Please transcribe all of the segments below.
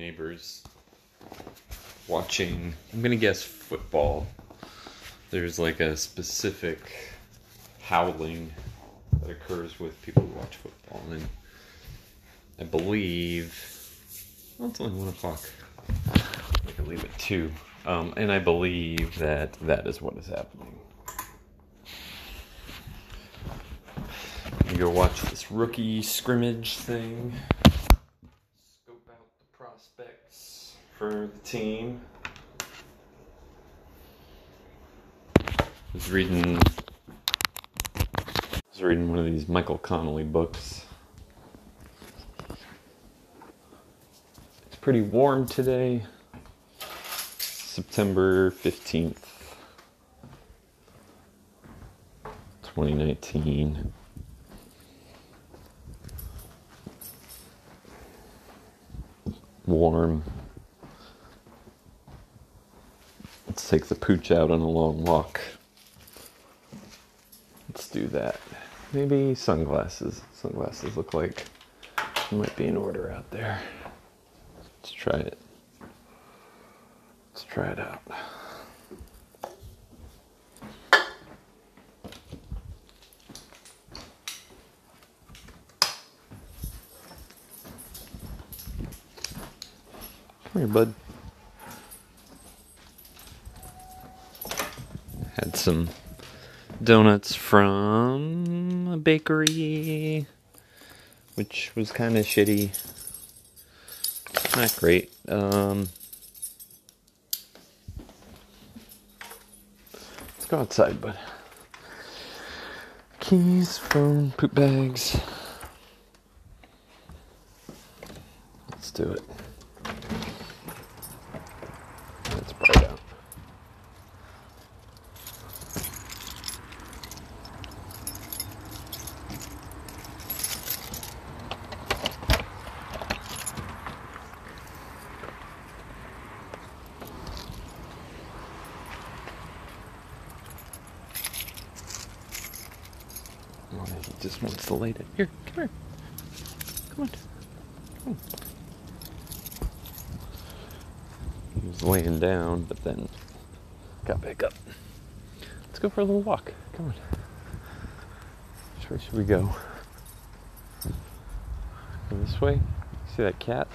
neighbors watching, I'm gonna guess football. There's like a specific howling that occurs with people who watch football. And I believe, well, it's only one o'clock. I can leave two. Um, and I believe that that is what is happening. You go watch this rookie scrimmage thing. Scope out the prospects for the team. Was reading was reading one of these Michael Connelly books. It's pretty warm today. September 15th, 2019. Warm. Let's take the pooch out on a long walk. Let's do that. Maybe sunglasses. Sunglasses look like might be in order out there. Let's try it. Let's try it out. Come here, bud. Had some donuts from a bakery, which was kind of shitty. Not great. Um, let's go outside, bud. Keys, phone, poop bags. Let's do it. It's bright out. He just wants to lay down. Here, come here. Come on. Come on. He was laying down, but then got back up. Let's go for a little walk. Come on. Which way should we go? Go this way? See that cat?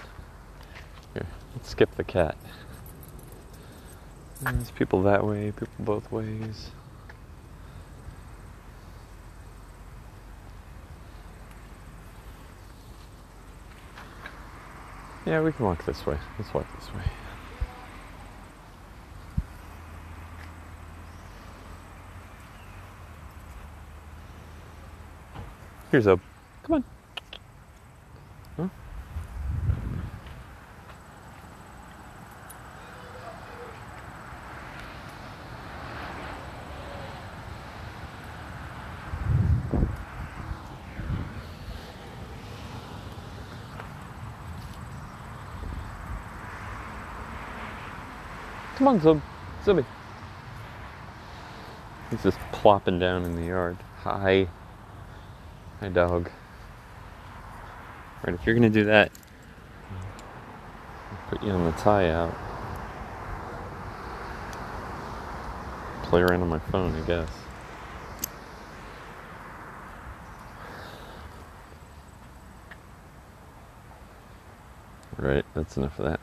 Here, let's skip the cat. There's people that way, people both ways. Yeah, we can walk this way. Let's walk this way. Here's a. Come on. Huh? Come on, Zub. Zubby. He's just plopping down in the yard. Hi. Hi, dog. Right, if you're gonna do that, I'll put you on the tie out. Play around on my phone, I guess. Right, that's enough of that.